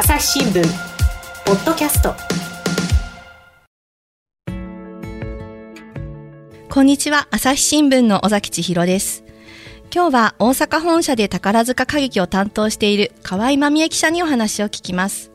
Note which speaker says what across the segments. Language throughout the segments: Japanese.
Speaker 1: 朝日新聞ポッドキャスト。
Speaker 2: こんにちは朝日新聞の尾崎千尋です。今日は大阪本社で宝塚歌劇を担当している河合真美恵記者にお話を聞きます。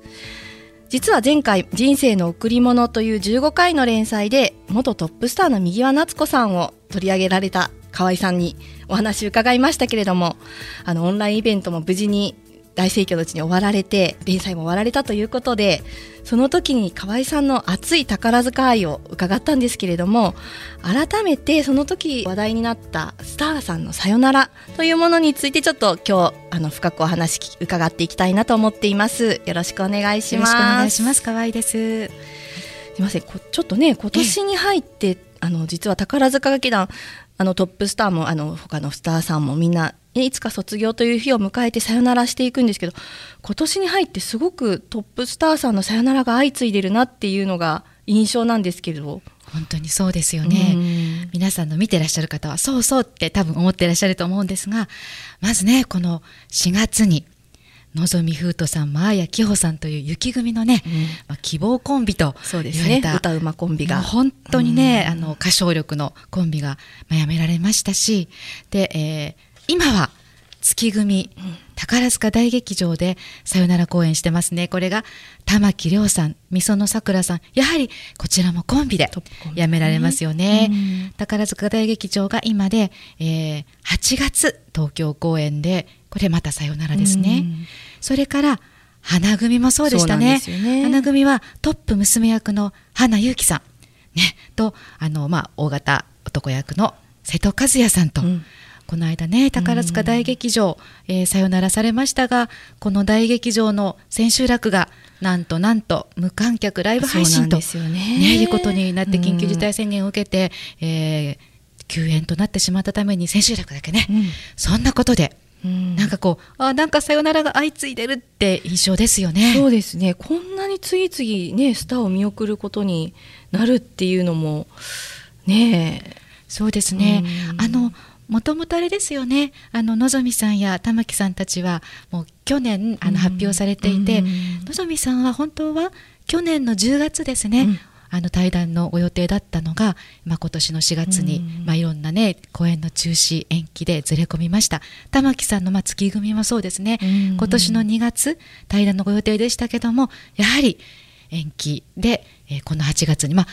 Speaker 2: 実は前回「人生の贈り物」という15回の連載で元トップスターの右輪夏子さんを取り上げられた河合さんにお話伺いましたけれどもあのオンラインイベントも無事に大盛況のうちに終わられて連載も終わられたということでその時に河合さんの熱い宝塚愛を伺ったんですけれども改めてその時話題になったスターさんの「さよなら」というものについてちょっと今日あの深くお話伺っていきたいなと思っています。よろしくお願いします。
Speaker 3: よろしくお願いします。河合です。
Speaker 2: すみません。ちょっとね今年に入ってあの実は宝塚劇団あのトップスターもあの他のスターさんもみんないつか卒業という日を迎えてさよならしていくんですけど今年に入ってすごくトップスターさんのさよならが相次いでるなっていうのが印象なんですけど。
Speaker 3: 本当にそうですよね、皆さんの見てらっしゃる方はそうそうって多分思ってらっしゃると思うんですがまずねこの4月にのぞみ風斗さん、マーヤ紀穂さんという雪組のね、うん、まあ、希望コンビと
Speaker 2: そうですね。歌うまコンビが。
Speaker 3: 本当にね、うん、あの歌唱力のコンビが、まあ、やめられましたしで、えー、今は月組、宝塚大劇場でさよなら公演してますね。これが玉木亮さん、みそのさくらさん、やはりこちらもコンビでやめられますよね。ね宝塚大劇場が今で、えー、8月東京公演で、これまたさよならですね。それから花組もそうでしたね。ね花組はトップ娘役の花優樹さん、ね、とあのまあ大型男役の瀬戸和也さんと。うんこの間ね宝塚大劇場、えー、さよならされましたがこの大劇場の千秋楽がなんとなんと無観客ライブ配信とね、ねいうことになって緊急事態宣言を受けて、えー、休園となってしまったために千秋楽だけね、うん、そんなことで。うん、なんかこうあなんかさよならが相次いでるって印象ですよね。
Speaker 2: そうですね。こんなに次々ねスターを見送ることになるっていうのもね。
Speaker 3: そうですね、うん、あのもともとあれですよね。あののぞみさんや玉木さんたちはもう去年あの発表されていて、うん、のぞみさんは本当は去年の10月ですね、うん、あの対談のご予定だったのが、まあ、今年の4月に、うん、まあ、いろんなね公演の中止延期でずれ込みました。玉木さんの、まあ、月組もそうですね、今年の2月対談のご予定でしたけどもやはり延期で、えー、この8月にまあ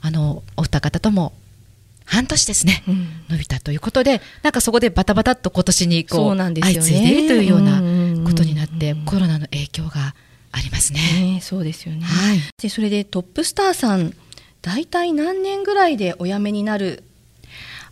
Speaker 3: あのお二方とも半年ですね、うん、伸びたということでなんかそこでバタバタっと今年にこうう、ね、相次いでいるというようなことになって、コロナの影響がありますね。
Speaker 2: ねそうですよね、はい、でそれでトップスターさん大体何年ぐらいでお辞めになる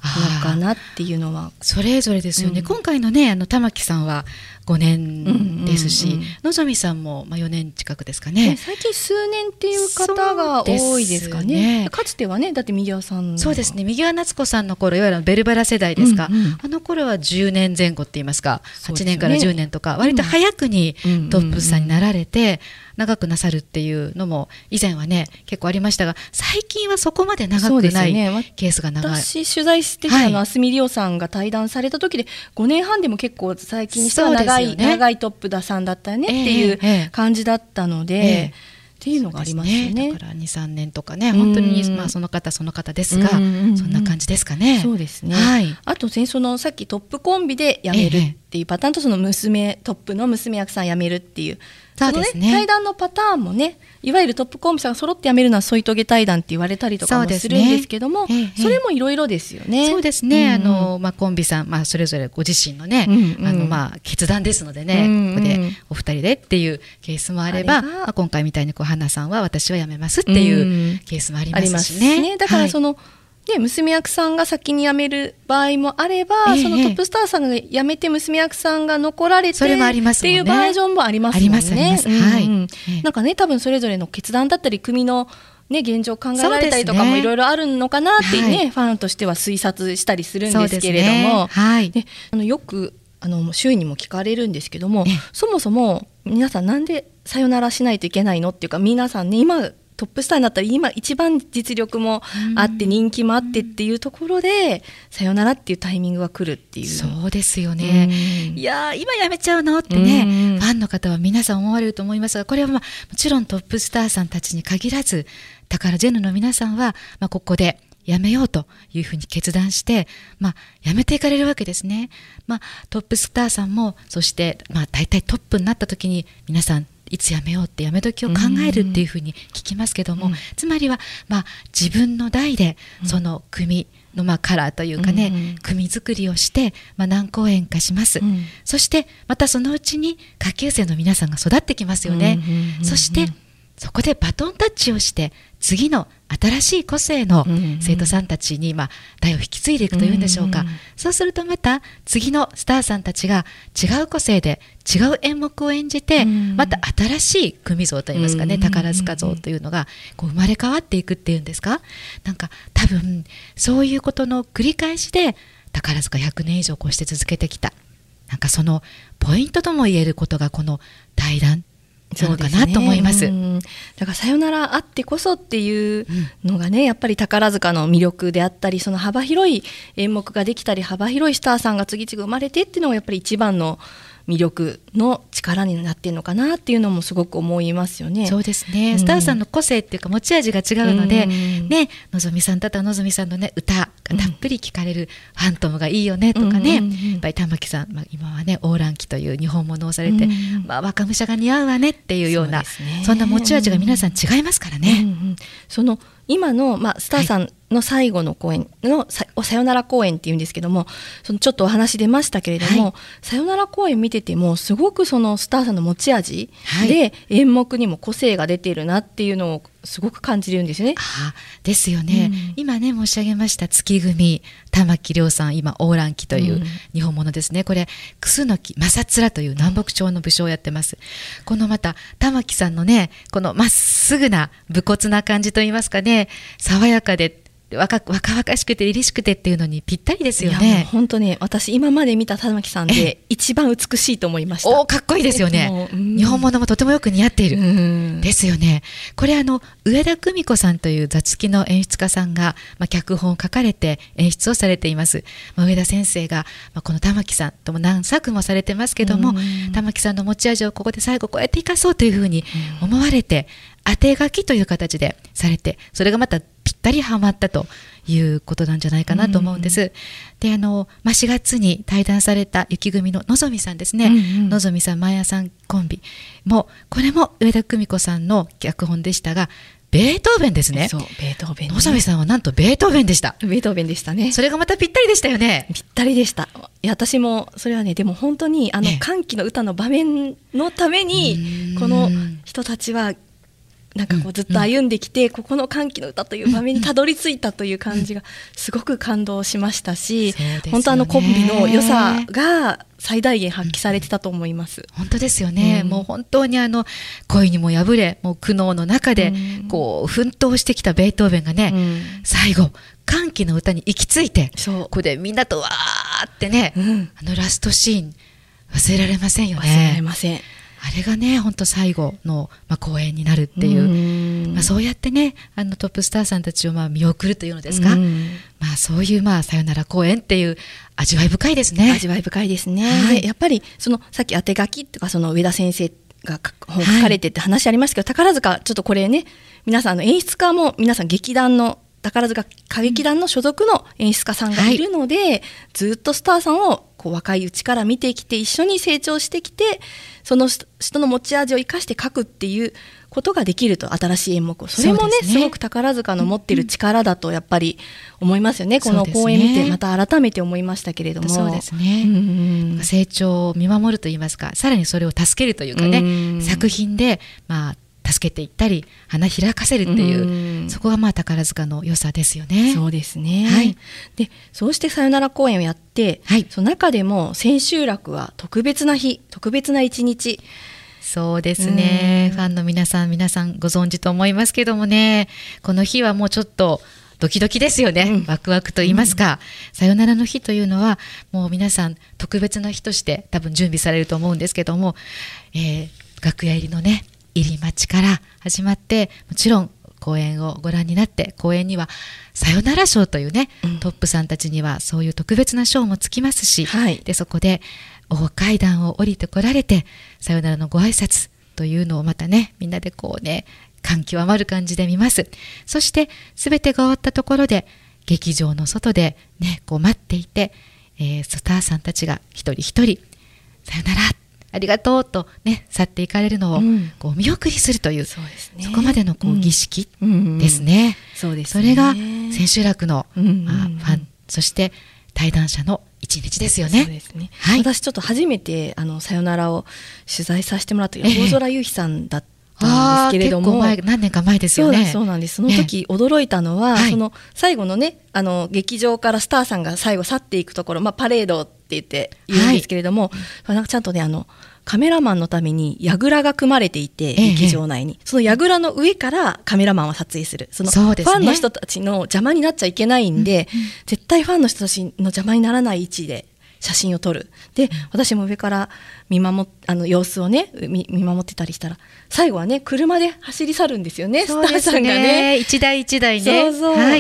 Speaker 2: のかなっていうのは。
Speaker 3: それぞれですよね、うん、今回のねあの玉木さんは5年ですし、のぞみさんもまあ4年近くですかね。
Speaker 2: 最近数年っていう方が多いですかね、ね、かつてはねだって右輪さん
Speaker 3: そうですね。右輪夏子さんの頃いわゆるベルバラ世代ですか、うんうん、あの頃は10年前後って言いますか。8年から10年とか、割と早くにトップさんになられて、長くなさるっていうのも以前はね結構ありましたが最近はそこまで長くない、ね、ケースが長い。
Speaker 2: 私取材してたのはすみりおさんが対談された時で5年半でも結構最近にしては長い、ね、長いトップださんだったよねっていう感じだったので。えーえ。ーっていうのがありますよね。
Speaker 3: ね。だから二三年とかね本当にまあその方その方ですが、そんな感じですかね。
Speaker 2: そうですね。はい、あとねそのさっきトップコンビで辞めるっていうパターンとその娘トップの娘役さん辞めるっていう。そうですね、ね、対談のパターンもねいわゆるトップコンビさんが揃って辞めるのは添い遂げ対談って言われたりとかもするんですけどもそ、ね。それもいろいろですよね。
Speaker 3: そうですね、うんうん、あのまあ、コンビさん、まあ、それぞれご自身のね、うんうん、あのまあ、決断ですのでね、うんうん、ここでお二人でっていうケースもあればまあ、今回みたいにこう花さんは私は辞めますっていうケースもありますしね。
Speaker 2: ね。だからその、はいで娘役さんが先に辞める場合もあれば、えそのトップスターさんが辞めて娘役さんが残られてそれもあります、ね、っていうバージョンもありますもんね。はい、なんかね多分それぞれの決断だったり組のね、現状考えられたりとかもいろいろあるのかなってね、ねファンとしては推察したりするんですけれども、ね。はい、であのよくあの周囲にも聞かれるんですけどもそもそも皆さんなんでさよならしないといけないのっていうか皆さんね今トップスターになったら今一番実力もあって人気もあってっていうところで、さよならっていうタイミングが来るっていう。
Speaker 3: そうですよね。いや今やめちゃうの？ってね、ファンの方は皆さん思われると思いますが、これはまあもちろんトップスターさんたちに限らず、だからジェヌの皆さんは、まあ、ここでやめようというふうに決断して、まあ、やめていかれるわけですね。まあ、トップスターさんも、そして、まあ、大体トップになった時に、皆さん、いつやめようってやめ時を考えるっていうふうに聞きますけども、うん、つまりは、まあ、自分の代でその組の、まあ、カラーというかね、うん、組作りをして、まあ、何公演かします、うん、そしてまたそのうちに下級生の皆さんが育ってきますよね、そしてそこでバトンタッチをして次の新しい個性の生徒さんたちに、まあ、代を引き継いでいくというんでしょうか、うんうん、そうするとまた次のスターさんたちが違う個性で違う演目を演じて、また新しい組像といいますかね、宝塚像というのがこう生まれ変わっていくっていうんですか？なんか多分そういうことの繰り返しで宝塚100年以上こうして続けてきた。なんかそのポイントとも言えることがこの対談なのかなと思います。
Speaker 2: ね、だからさよならあってこそっていうのがね、うん、やっぱり宝塚の魅力であったりその幅広い演目ができたり幅広いスターさんが次々生まれてっていうのがやっぱり一番の魅力の力になってるのかなっていうのもすごく思いますよね。
Speaker 3: そうですね、うん、スターさんの個性っていうか持ち味が違うので、うん、ねのぞみさんだったらのぞみさんのね歌がたっぷり聞かれる「ファントムがいいよね」とかね、やっぱり玉木さん、まあ、今はね「オーラン期」という日本物をされて、まあ、若武者が似合うわねっていうようなそ、ね,、んな持ち味が皆さん違いますからね。うんうん、
Speaker 2: その今の、まあ、スターさんの最後の公演のささよなら公演っていうんですけどもそのちょっとお話出ましたけれども、はい、さよなら公演見ててもすごくそのスターさんの持ち味で、はい、演目にも個性が出てるなっていうのをすごく感じるんですね。
Speaker 3: あですよね、うん、今ね申し上げました月組玉木亮さん今オーラン期という日本物ですね、うん、これ楠木正面という南北朝の武将をやってます。このまた玉木さんのねこのまっすぐな武骨な感じといいますかね爽やかで若若々しくて凛々しくてっていうのにぴったりですよね。
Speaker 2: 本当ね私今まで見た玉木さんで一番美しいと思いました。
Speaker 3: おかっこいいですよね。日本物もとてもよく似合っている。ですよね。これあの上田久美子さんという座付きの演出家さんが、まあ、脚本を書かれて演出をされています。まあ、上田先生が、まあ、この玉木さんとも何作もされてますけども、玉木さんの持ち味をここで最後こうやって生かそうというふうに思われて、当て書きという形でされてそれがまたぴったりはまったということなんじゃないかなと思うんです。うん、であの、まあ、4月に対談された雪組ののぞみさんですね、うんうん、のぞみさん、まやさんコンビもこれも上田久美子さんの脚本でしたがベートーベンですね。
Speaker 2: そう、ベートーベン、
Speaker 3: ね。野沢さんはなんとベートーベンでした。
Speaker 2: ベートーベンでしたね。
Speaker 3: それがまたぴったりでしたよね。
Speaker 2: ぴったりでした。私も、それはね、でも本当に、あの、歓喜の歌の場面のために、この人たちはなんかこうずっと歩んできて、ここの歓喜の歌という場面にたどり着いたという感じがすごく感動しましたし、本当あのコンビの良さが最大限発揮されてたと思います。
Speaker 3: 本当ですよね。うん、もう本当にあの恋にも破れ、もう苦悩の中でこう奮闘してきたベートーベンがね、うん、最後歓喜の歌に行き着いて、ここでみんなとわーってね、うん、あのラストシーン忘れられませんよね。
Speaker 2: 忘れられません。
Speaker 3: あれがね本当最後の、まあ、公演になるっていう。まあ、そうやってねあのトップスターさんたちをまあ見送るというのですか、まあ、そういうまあさよなら公演っていう味わい深いですね。
Speaker 2: 味わい深いですね。はい、やっぱりそのさっき当て書きとかその上田先生が本書かれてって話ありましたけど、はい、宝塚ちょっとこれね皆さんの演出家も皆さん劇団の宝塚歌劇団の所属の演出家さんがいるので、はい、ずっとスターさんをこう若いうちから見てきて一緒に成長してきてその人の持ち味を生かして書くっていうことができると新しい演目をそれもね、ね、すごく宝塚の持ってる力だとやっぱり思いますよね、うん、この公演見てまた改めて思いましたけれども。
Speaker 3: そうですね、うん、成長を見守るといいますかさらにそれを助けるというかね、うん、作品でまあ助けていったり花開かせるっていうそこがまあ宝塚の良さですよね。
Speaker 2: そうですね、はい、でそうしてさよなら公演をやって、はい、その中でも千秋楽は特別な日特別な一日。
Speaker 3: そうですね。ファンの皆さん皆さんご存知と思いますけどもね。この日はもうちょっとドキドキですよね、うん、ワクワクと言いますか、うん、さよならの日というのはもう皆さん特別な日として多分準備されると思うんですけども、えー、楽屋入りのね入り待ちから始まってもちろん公演をご覧になって公演にはさよなら賞というね、
Speaker 2: うん。
Speaker 3: トップさんたちにはそういう特別な賞もつきますし、
Speaker 2: はい。
Speaker 3: でそこで大階段を降りてこられてさよならのご挨拶というのをまたねみんなでこうね感極まる感じで見ます。そして全てが終わったところで劇場の外でねこう待っていて、えースターさんたちが一人一人さよならありがとうとね去っていかれるのを
Speaker 2: うん。
Speaker 3: こうお見送りするという、
Speaker 2: そ
Speaker 3: こまでのこう儀式ですね。
Speaker 2: そうですね。
Speaker 3: それが千秋楽の、まあ、ファンそして対談者の一日ですよね。
Speaker 2: そうですね、
Speaker 3: はい。
Speaker 2: 私ちょっと初めてあのさよならを取材させてもらった大空優飛さんだった
Speaker 3: ああ
Speaker 2: んですけれども。
Speaker 3: 結構前何年か前ですよね。
Speaker 2: そうなんですその時驚いたのは、
Speaker 3: はい。
Speaker 2: その最後のねあの劇場からスターさんが最後去っていくところ、まあ、パレードって言って言うんですけれども、なんかちゃんとねあのカメラマンのために櫓が組まれていて、
Speaker 3: ええ。
Speaker 2: 劇場内に。その櫓の上からカメラマンは撮影する。そのファンの人たちの邪魔になっちゃいけないんで、絶対ファンの人たちの邪魔にならない位置で写真を撮る。で私も上から見守っあの様子をね見見守ってたりしたら最後はね車で走り去るんですよね
Speaker 3: そうです
Speaker 2: スターさんがね。
Speaker 3: 一台一台ね。
Speaker 2: そうそう、あ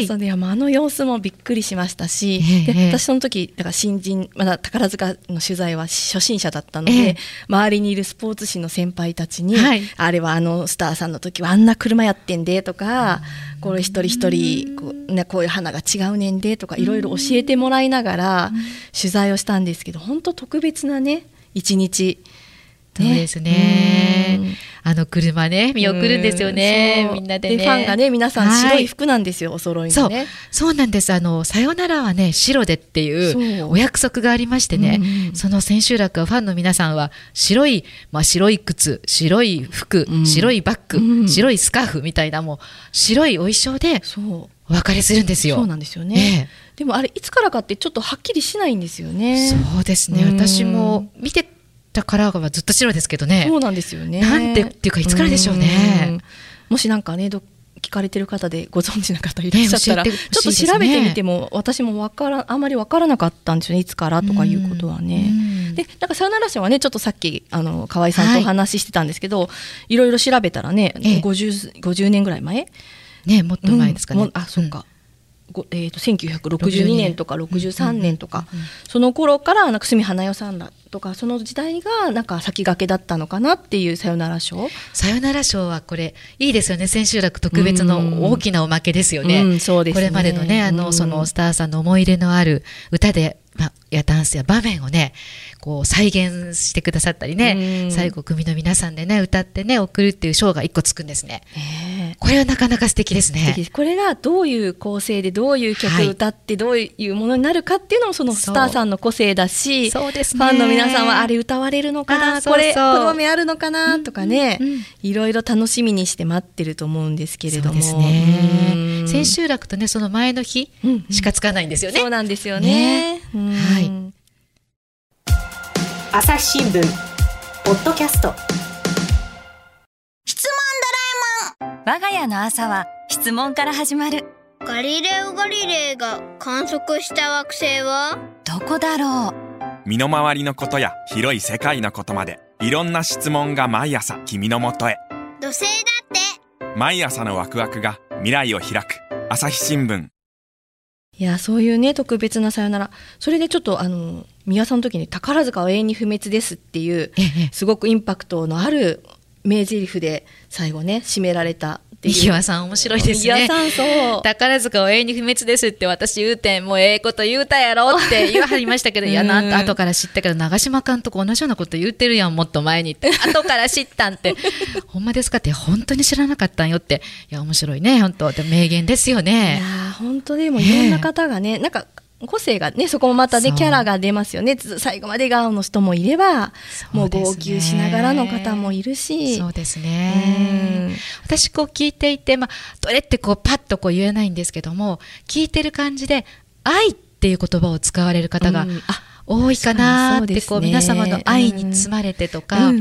Speaker 2: あの様子もびっくりしましたし、
Speaker 3: え
Speaker 2: で私その時だから新人まだ宝塚の取材は初心者だったので、
Speaker 3: ええ。
Speaker 2: 周りにいるスポーツ紙の先輩たちに、
Speaker 3: はい。
Speaker 2: あれはあのスターさんの時はあんな車やってんでとか、これ一人一人こう,、ね、こういう花が違うねんでとかいろいろ教えてもらいながら取材をしたんですけど本当特別なね一日。
Speaker 3: そうですね
Speaker 2: うん。
Speaker 3: あの車ね見送るんですよね
Speaker 2: う。ん
Speaker 3: みんなでね。
Speaker 2: ファンがね皆さん
Speaker 3: はい
Speaker 2: 白い。服なんですよ、お揃い
Speaker 3: そう
Speaker 2: のね。
Speaker 3: そう。なんです。あの「さよなら」はね白でってい
Speaker 2: そう。
Speaker 3: うお約束がありましてね、
Speaker 2: うんうん。
Speaker 3: その千秋楽はファンの皆さんは白い、まあ、白い靴白い服、
Speaker 2: うん。
Speaker 3: 白いバッグ、
Speaker 2: うん。
Speaker 3: 白いスカーフみたいなもう白いお衣装で
Speaker 2: そう。
Speaker 3: お別れするんですよ。
Speaker 2: そうなんですよね、
Speaker 3: え
Speaker 2: でもあれいつからかってちょっとはっきりしないんですよ
Speaker 3: え
Speaker 2: ね。
Speaker 3: そうですね、
Speaker 2: うん。
Speaker 3: 私も見てたからはずっと白ですけどね。
Speaker 2: そうなんですよね。
Speaker 3: なんでっていうかいつからでしょうね。
Speaker 2: ん。もしなんかねど聞かれてる方でご存知の方いらっしゃったら、
Speaker 3: ね教えて
Speaker 2: ちょっと調べてみても私もわからあまりわからなかったんですよねいつからとかいうことはね。
Speaker 3: うん
Speaker 2: でなんかさよなら賞はねちょっとさっきあの河合さんとお話ししてたんですけど、い、ろいろ調べたらね、
Speaker 3: ええ。
Speaker 2: 50, 50年ぐらい前？
Speaker 3: ねもっと前ですかね、
Speaker 2: うん。あそうか、ごえー、と1962年とか63年とか、その頃からなんか住花代さんだとかその時代がなんか先駆けだったのかなっていうさよなら賞。
Speaker 3: さよなら賞はこれいいですよね。千秋楽特別の大きなおまけですよね。
Speaker 2: うんそうですね。
Speaker 3: これまでのねあの、
Speaker 2: うん。
Speaker 3: そのスターさんの思い入れのある歌で、まあ、やダンスや場面をねこう再現してくださったりね、
Speaker 2: うん。
Speaker 3: 最後組の皆さんでね歌ってね送るっていう賞が一個つくんですね。
Speaker 2: ねえ
Speaker 3: これはなかなか素敵ですね。
Speaker 2: これがどういう構成でどういう曲歌ってどういうものになるかっていうのもそのスターさんの個性だし、
Speaker 3: そうですね。
Speaker 2: ファンの皆さんはあれ歌われるのか
Speaker 3: あ
Speaker 2: なこれ好みあるのかな？とかね、
Speaker 3: うんうん。
Speaker 2: いろいろ楽しみにして待ってると思うんですけれども。
Speaker 3: ですね。
Speaker 2: うん。
Speaker 3: 千秋楽とねその前の日
Speaker 2: うん
Speaker 3: しかつかないんですよね。
Speaker 2: そうなんですよね。うん。
Speaker 3: はい
Speaker 1: 朝日新聞。ポッドキャスト。
Speaker 4: 我が家の朝は質問から始まる。
Speaker 5: ガリレオ・ガリレイが観測した惑星は？
Speaker 4: どこだろう。
Speaker 6: 身の回りのことや広い世界のことまでいろんな質問が毎朝君のもとへ。
Speaker 5: 土星だって。
Speaker 6: 毎朝のワクワクが未来を開く。朝日新聞。
Speaker 2: いやそういうね特別なさよなら。それでちょっとあの宮さんの時に「宝塚は永遠に不滅です」っていう
Speaker 3: ええ。
Speaker 2: すごくインパクトのある名台詞で最後ね締められたって
Speaker 3: さん面白いですね。
Speaker 2: さんそう。
Speaker 3: 宝塚は永遠に不滅ですって私言うてんもうええこと言うたやろって言わはりましたけど、いやなんと後から知ったけど長嶋監督同じようなこと言ってるやんもっと前にって。後から知ったんってほんまですかって本当に知らなかったんよって。いや面白いね本当。でも名言ですよ
Speaker 2: い
Speaker 3: ね。
Speaker 2: やー本当でもいろんな方がね、なんか個性がねそこもまたねキャラが出ますよね。ず最後まで笑顔の人もいればもう号泣しながらの方もいるし。
Speaker 3: そうです
Speaker 2: う
Speaker 3: ね
Speaker 2: ん。
Speaker 3: 私こう聞いていて、まあ、どれってこうパッとこう言えないんですけども聞いてる感じで「愛」っていう言葉を使われる方が
Speaker 2: うん。あ
Speaker 3: 多いかなーってこう皆様の愛に包まれてとか、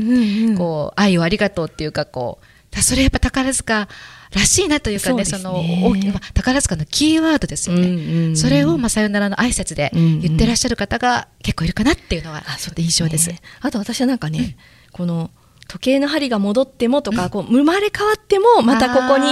Speaker 3: こう愛をありがとうっていうかこうだそれやっぱ宝塚らしいなというかね
Speaker 2: そね。
Speaker 3: そうの大きなまあ宝塚のキーワードですよね。
Speaker 2: うんうんうん。
Speaker 3: それをまあさよならの挨拶で
Speaker 2: うんうん
Speaker 3: 言ってらっしゃる方が結構いるかなっていうのは
Speaker 2: あ
Speaker 3: ちょっと印象です。
Speaker 2: ね。あと私はなんかね、この時計の針が戻ってもとか、こう生まれ変わってもまたここに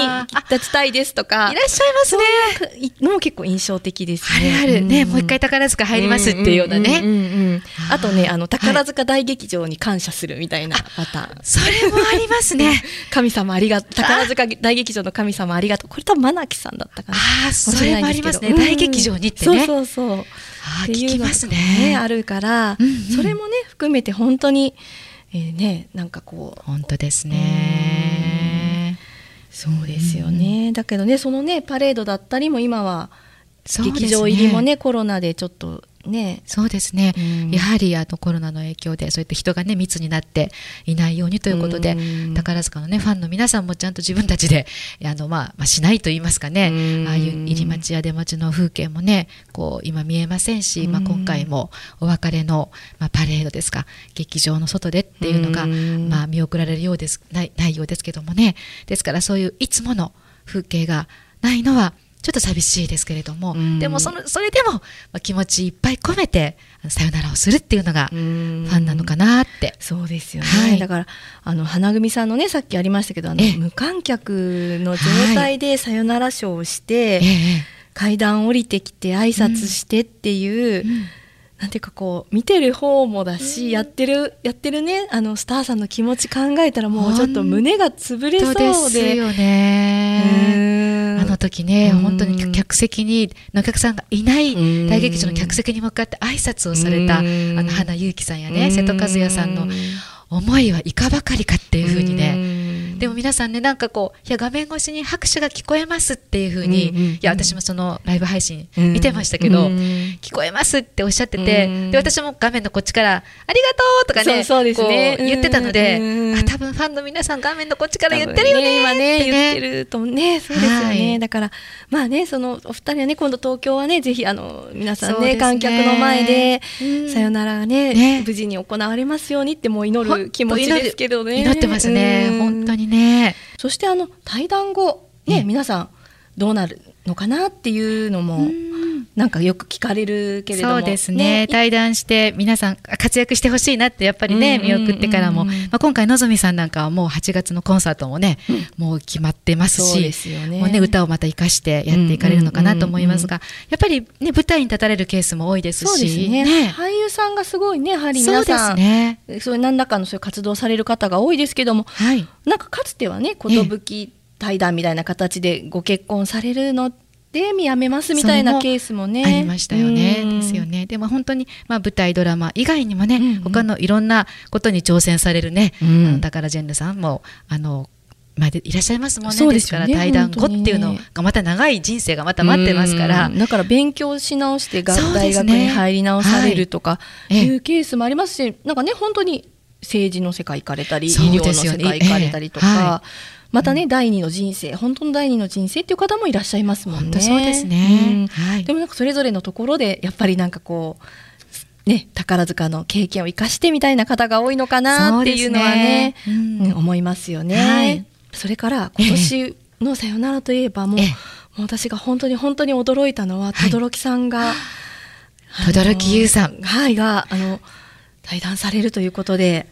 Speaker 2: 立ちたいですとか。
Speaker 3: いらっしゃいますね。
Speaker 2: のも結構印象的です
Speaker 3: あ
Speaker 2: ね。
Speaker 3: るある。ね、
Speaker 2: ん。
Speaker 3: もう一回宝塚入りますっていうようなね、
Speaker 2: あとね、あの
Speaker 3: はい
Speaker 2: 宝塚大劇場に感謝するみたいなパターン。
Speaker 3: それもありますね。
Speaker 2: 神様ありがとう。宝塚大劇場の神様ありがとう。これ多分マナキさんだったかな。
Speaker 3: ああそれもありますね、
Speaker 2: うん
Speaker 3: 大劇場にってね。
Speaker 2: そうそうそう。
Speaker 3: あ聞きます
Speaker 2: が
Speaker 3: ね
Speaker 2: あるから、それもね含めて本当に、えーねなんかこう。
Speaker 3: 本当ですね。
Speaker 2: そうですよね。だけどねそのねパレードだったりも今は劇場入りもねコロナでちょっとね。
Speaker 3: そうですね、
Speaker 2: うん。
Speaker 3: やはりあのコロナの影響でそうやって人がね密になっていないようにということで、
Speaker 2: うん。
Speaker 3: 宝塚のねファンの皆さんもちゃんと自分たちで あの、まあ、まあしないと言いますかね、
Speaker 2: うん。
Speaker 3: ああいう入り待ちや出待ちの風景もねこう今見えませんし、まあ、
Speaker 2: うん
Speaker 3: 今回もお別れの、まあ、パレードですか。劇場の外でっていうのが、
Speaker 2: うん。
Speaker 3: まあ、見送られるようですないないようですけどもね。ですからそういういつもの風景がないのはちょっと寂しいですけれども、
Speaker 2: うん。
Speaker 3: でもそのそれでも、まあ、気持ちいっぱい込めてさよならをするっていうのが
Speaker 2: フ
Speaker 3: ファンなのかなって。
Speaker 2: そうですよね、
Speaker 3: はい。
Speaker 2: だからあの花組さんのねさっきありましたけどあの
Speaker 3: ええ。
Speaker 2: 無観客の状態でさよならショーをして、
Speaker 3: ええ。
Speaker 2: 階段降りてきて挨拶してっていう、
Speaker 3: うん。
Speaker 2: なんていうかこう見てる方もだし、やってるやってるねあのスターさんの気持ち考えたらもうちょっと胸が潰れそうで。
Speaker 3: ですよ
Speaker 2: う
Speaker 3: ね。時ね、
Speaker 2: うん。
Speaker 3: 本当に客席にのお客さんがいない
Speaker 2: うん。
Speaker 3: 大劇場の客席に向かって挨拶をされたあ
Speaker 2: うん。
Speaker 3: の花裕樹さんやね瀬戸和也さんの思いはいかばかりかっていうふうにね。
Speaker 2: ね
Speaker 3: でも皆さんねなんかこういや画面越しに拍手が聞こえますっていうふうに、
Speaker 2: うんうんうん
Speaker 3: いや私もそのライブ配信見てましたけど、
Speaker 2: うん。
Speaker 3: 聞こえますっておっしゃってて、
Speaker 2: うん。
Speaker 3: で私も画面のこっちから「ありがとう!」とかね
Speaker 2: そうそうですね。
Speaker 3: 言ってたので、
Speaker 2: うん
Speaker 3: あ多分ファンの皆さん画面のこっちから言ってるよね
Speaker 2: 今ね
Speaker 3: って
Speaker 2: 言ってるとねそうですよね、
Speaker 3: はい。
Speaker 2: だからまあねそのお二人はね今度東京はねぜひあの皆さんね
Speaker 3: ね。
Speaker 2: 観客の前で、
Speaker 3: うん。
Speaker 2: さよならがね
Speaker 3: ね。
Speaker 2: 無事に行われますようにってもう祈る気持ちですけどね。
Speaker 3: 祈ってますね、
Speaker 2: うん。
Speaker 3: 本当にね。
Speaker 2: そしてあの対談後ね、
Speaker 3: ね
Speaker 2: 皆さんどうなるのかなっていうのも、なんかよく聞かれるけれども。
Speaker 3: そうですね。対談して皆さん活躍してほしいなってやっぱりね、
Speaker 2: うん。うんうんうん
Speaker 3: 見送ってからも、まあ、今回のぞみさんなんかはもう8月のコンサートもね、もう決まってますし
Speaker 2: すよね。
Speaker 3: もうね、歌をまた生かしてやっていかれるのかなと思いますが、やっぱり、ね、舞台に立たれるケースも多いですし
Speaker 2: ね。俳優さんがすごいねやはり
Speaker 3: そうで
Speaker 2: 皆さん
Speaker 3: すね。
Speaker 2: そういう何らかのそういう活動をされる方が多いですけども
Speaker 3: はい。
Speaker 2: なんかかつてはね寿対談みたいな形でご結婚されるのでやめますみたいなケースもね
Speaker 3: ありましたよね。ですよね。でも本当に、まあ、舞台ドラマ以外にもね、
Speaker 2: うんうん
Speaker 3: 他のいろんなことに挑戦されるね、
Speaker 2: うん
Speaker 3: あの宝ジェンヌさんもあのまでいらっしゃいますもんね。
Speaker 2: そうです
Speaker 3: から対談後っていうのがまた長い人生がまた待ってますから。
Speaker 2: だから勉強し直してが
Speaker 3: そうですね
Speaker 2: 大学に入り直されるとか
Speaker 3: い
Speaker 2: うケースもありますし、なんかね本当に政治の世界行かれたり、医療の世界行かれたりとか、またね、第二の人生本当の第二の人生っていう方もいらっしゃいますもんね。
Speaker 3: そうですね。
Speaker 2: うん
Speaker 3: はい。
Speaker 2: でもなんかそれぞれのところでやっぱりなんかこうね宝塚の経験を生かしてみたいな方が多いのかなっていうのはね
Speaker 3: ねうん
Speaker 2: うん思いますよね。
Speaker 3: はい
Speaker 2: それから今年のさよならといえばもう,、
Speaker 3: ええ
Speaker 2: もう私が本当に本当に驚いたのは
Speaker 3: はい
Speaker 2: 轟さんが、
Speaker 3: 轟優さん
Speaker 2: はいがあの対談されるということで。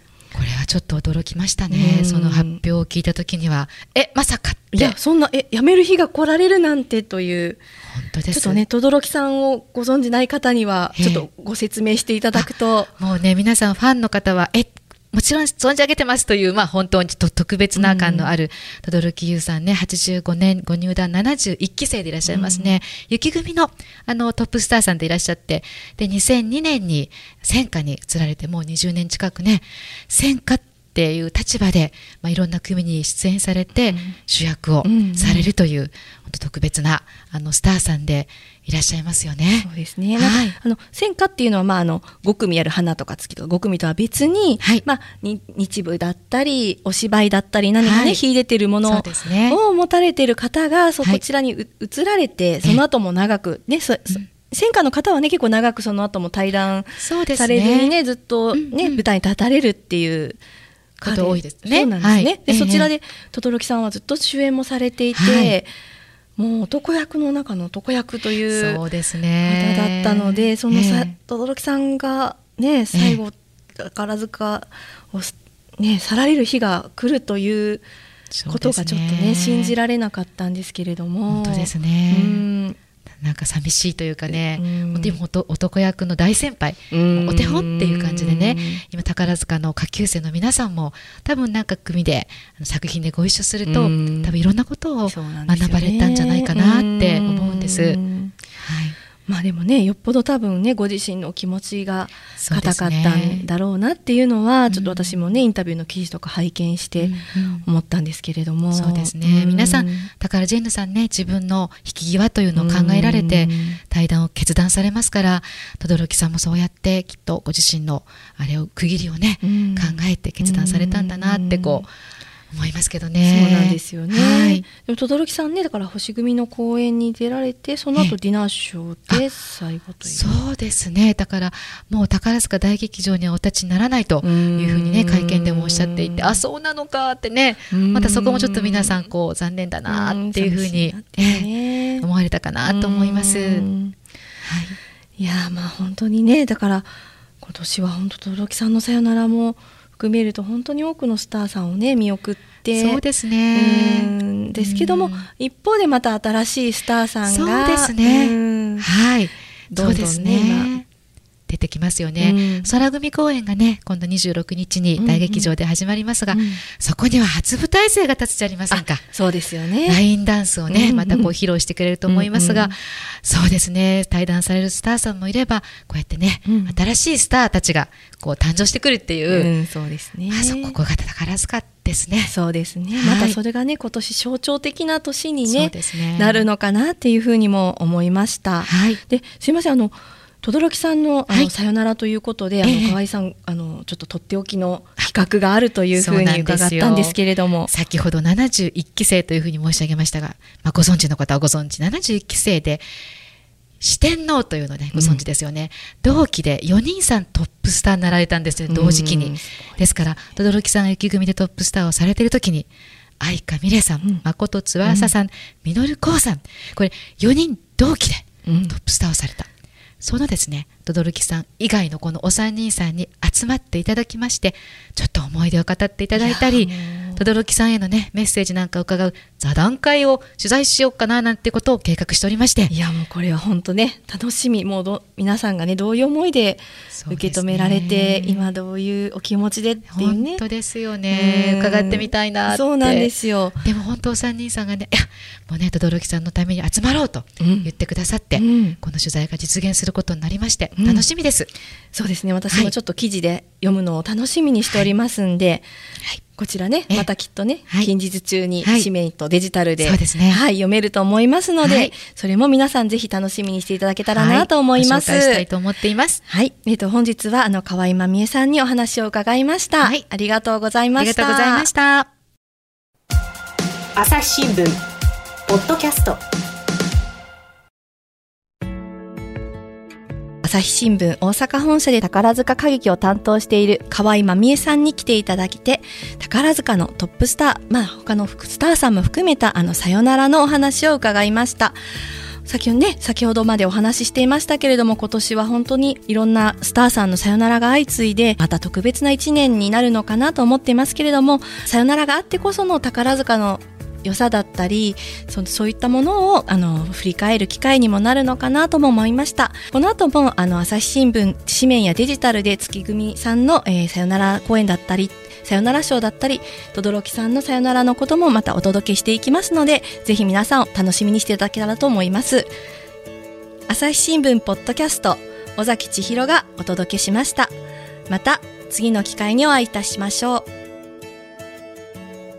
Speaker 3: ちょっと驚きましたね。
Speaker 2: うん
Speaker 3: その発表を聞いた時には、え、まさかって。
Speaker 2: いやそんなえ辞める日が来られるなんてという
Speaker 3: 本当です。
Speaker 2: ちょっとね轟さんをご存じない方には
Speaker 3: ええ
Speaker 2: ちょっとご説明していただくと、
Speaker 3: もうね、皆さんファンの方は、え、もちろん存じ上げてますという、まあ本当にと特別な感のある、轟優さんね、85年ご入団71期生でいらっしゃいますね。雪組のあのトップスターさんでいらっしゃって、で、2002年に戦火に移られて、もう20年近くね、戦火っていう立場で、まあ、いろんな組に出演されて、主役を
Speaker 2: うんうん
Speaker 3: されるという、本当特別なあのスターさんでいらっしゃいますよね。
Speaker 2: そうですね。
Speaker 3: はい。
Speaker 2: あの戦火っていうのはまああの5組ある花とか月とか5組とは別に、
Speaker 3: はい。
Speaker 2: まあに日舞だったりお芝居だったり何かね、
Speaker 3: はい。
Speaker 2: 秀でてるものを持たれてる方がそ
Speaker 3: はい。
Speaker 2: こちらにう移られて、その後も長くねそそ戦火の方はね結構長くその後も対談されずにねずっとね、
Speaker 3: うんうん。
Speaker 2: 舞台に立たれるっていう
Speaker 3: こと多いですね。
Speaker 2: そうなんですね。
Speaker 3: はい
Speaker 2: で、
Speaker 3: ええ
Speaker 2: そちらで轟さんはずっと主演もされていて、
Speaker 3: はい
Speaker 2: もう男役の中の男役という
Speaker 3: そうですね。
Speaker 2: 方だったので、そのさ
Speaker 3: ええ。
Speaker 2: 轟さんがね最後、宝塚をすね去られる日が来るということがちょっとね信じ
Speaker 3: ら
Speaker 2: られなかったんですけれども。
Speaker 3: 本当ですね。
Speaker 2: うん。
Speaker 3: なんか寂しいというかね、
Speaker 2: うん。
Speaker 3: でも男役の大先輩、
Speaker 2: うん。
Speaker 3: お手本っていう感じで宝塚の下級生の皆さんも多分なんか組で作品でご一緒すると、
Speaker 2: うん
Speaker 3: 多分いろんなことを学ばれたんじゃないかなって思うんです。
Speaker 2: まあでもねよっぽど多分ねご自身のお気持ちが硬かった
Speaker 3: ね
Speaker 2: んだろうなっていうのは、
Speaker 3: ん。
Speaker 2: ちょっと私もねインタビューの記事とか拝見して
Speaker 3: うんうん
Speaker 2: 思ったんですけれども、
Speaker 3: そうですね、皆さん
Speaker 2: う
Speaker 3: 宝ジェンヌさんね自分の引き際というのを考えられて
Speaker 2: うん。
Speaker 3: 対談を決断されますから轟さんもそうやってきっとご自身のあれを区切りをね、
Speaker 2: うん。
Speaker 3: 考えて決断されたんだなってこう思いますけど
Speaker 2: そう
Speaker 3: ね。
Speaker 2: なんですよね。
Speaker 3: はい。
Speaker 2: でも轟さんねだから星組の公演に出られてその
Speaker 3: ええ。
Speaker 2: 後ディナーショーで最後という。
Speaker 3: そうですね。だからもう宝塚大劇場にはお立ちにならないというふうにね
Speaker 2: うん。
Speaker 3: 会見でもおっしゃっていてあそうなのかってね。
Speaker 2: うん。
Speaker 3: またそこもちょっと皆さんこう残念だなっていうふうに
Speaker 2: ね。
Speaker 3: 思われたかなと思います。
Speaker 2: う
Speaker 3: はい。
Speaker 2: んいやーまあ本当にねだから今年は本当轟さんのさよならも含めると本当に多くのスターさんをね見送って。
Speaker 3: そうですね。
Speaker 2: うん。ですけども、
Speaker 3: うん。
Speaker 2: 一方でまた新しいスターさんが
Speaker 3: そうですね。
Speaker 2: うん。
Speaker 3: はい、
Speaker 2: どんどんね
Speaker 3: そうですね。出てきますよね。
Speaker 2: うん
Speaker 3: 空組公演がね、今度26日に大劇場で始まりますが、
Speaker 2: うん
Speaker 3: そこには初舞台生が立つじゃありませんか。
Speaker 2: そうですよね。
Speaker 3: ラインダンスをね、
Speaker 2: うん
Speaker 3: またこう披露してくれると思いますが、
Speaker 2: うんうん
Speaker 3: そうですね、対談されるスターさんもいれば、こうやってね、
Speaker 2: うん
Speaker 3: 新しいスターたちがこう誕生してくるっていう、
Speaker 2: うん、そうですね。
Speaker 3: あそここが宝塚ですね。
Speaker 2: そうですね。
Speaker 3: はい
Speaker 2: またそれがね、今年象徴的な年にね、
Speaker 3: ね
Speaker 2: なるのかなっていうふうにも思いました。
Speaker 3: はい。
Speaker 2: で、すいません、あの、轟さんのあの、
Speaker 3: はい。
Speaker 2: さよならということで、あ
Speaker 3: ええ。
Speaker 2: の河合さんあのちょっととっておきの企画があるというふうに伺ったんですけれども、
Speaker 3: 先ほど71期生というふうに申し上げましたが、まあ、ご存知の方はご存知、71期生で、四天王というのね、ご存知ですよね。同期で4人さんトップスターになられたんですよ、同時期に。
Speaker 2: うん。
Speaker 3: ですから、轟さんが雪組でトップスターをされているときに、愛花美玲さん、
Speaker 2: うん。
Speaker 3: 誠翼さん、稔光さん、これ4人同期で
Speaker 2: うん。
Speaker 3: トップスターをされた。そのですね、轟さん以外のこのお三人さんに集まっていただきまして、ちょっと思い出を語っていただいたり、轟さんへのね、メッセージなんかを伺う座談会を取材しようかななんてことを計画しておりまして。
Speaker 2: い、やもうこれは本当ね楽しみ。もうど皆さんがねどういう思いで受け止められて、今どういうお気持ちでっていうね。
Speaker 3: 本当ですよね、
Speaker 2: うん。
Speaker 3: 伺ってみたいなって。
Speaker 2: そうなんですよ。
Speaker 3: でも本当お三人さんがね、いや、もうね、轟さんのために集まろうと
Speaker 2: うん。
Speaker 3: 言ってくださって、
Speaker 2: うん。
Speaker 3: この取材が実現することになりまして、
Speaker 2: うん。
Speaker 3: 楽しみです。
Speaker 2: そうですね。私もちょっと記事で読むのを楽しみにしておりますんで、
Speaker 3: はい
Speaker 2: こちらね
Speaker 3: え
Speaker 2: またきっとね、
Speaker 3: はい
Speaker 2: 近日中に
Speaker 3: はい
Speaker 2: 紙面とデジタルで,、
Speaker 3: そうですね
Speaker 2: はい、読めると思いますので、
Speaker 3: はい
Speaker 2: それも皆さんぜひ楽しみにしていただけたらなと思います。
Speaker 3: はいご紹介したいと思っています。
Speaker 2: はい、えっ、と本日はあの河合真美恵さんにお話を伺いました。
Speaker 3: はい
Speaker 2: ありがとうございました。
Speaker 3: ありがとうございました。
Speaker 1: 朝日新聞ポッドキャスト
Speaker 2: 朝日新聞大阪本社で宝塚歌劇を担当している河合真美恵さんに来ていただきて宝塚のトップスターまあ他のスターさんも含めたあのさよならのお話を伺いました。先ほどね先ほどまでお話ししていましたけれども今年は本当にいろんなスターさんのさよならが相次いでまた特別な一年になるのかなと思っていますけれどもさよならがあってこその宝塚の良さだったりそそういったものをあの振り返る機会にもなるのかなとも思いました。この後もあの朝日新聞紙面やデジタルで月組さんの、えーさよなら公演だったりさよなら賞だったり轟さんのさよならのこともまたお届けしていきますのでぜひ皆さん楽しみにしていただけたらと思います。朝日新聞ポッドキャスト尾崎千尋がお届けしました。また次の機会にお会いいたしましょう。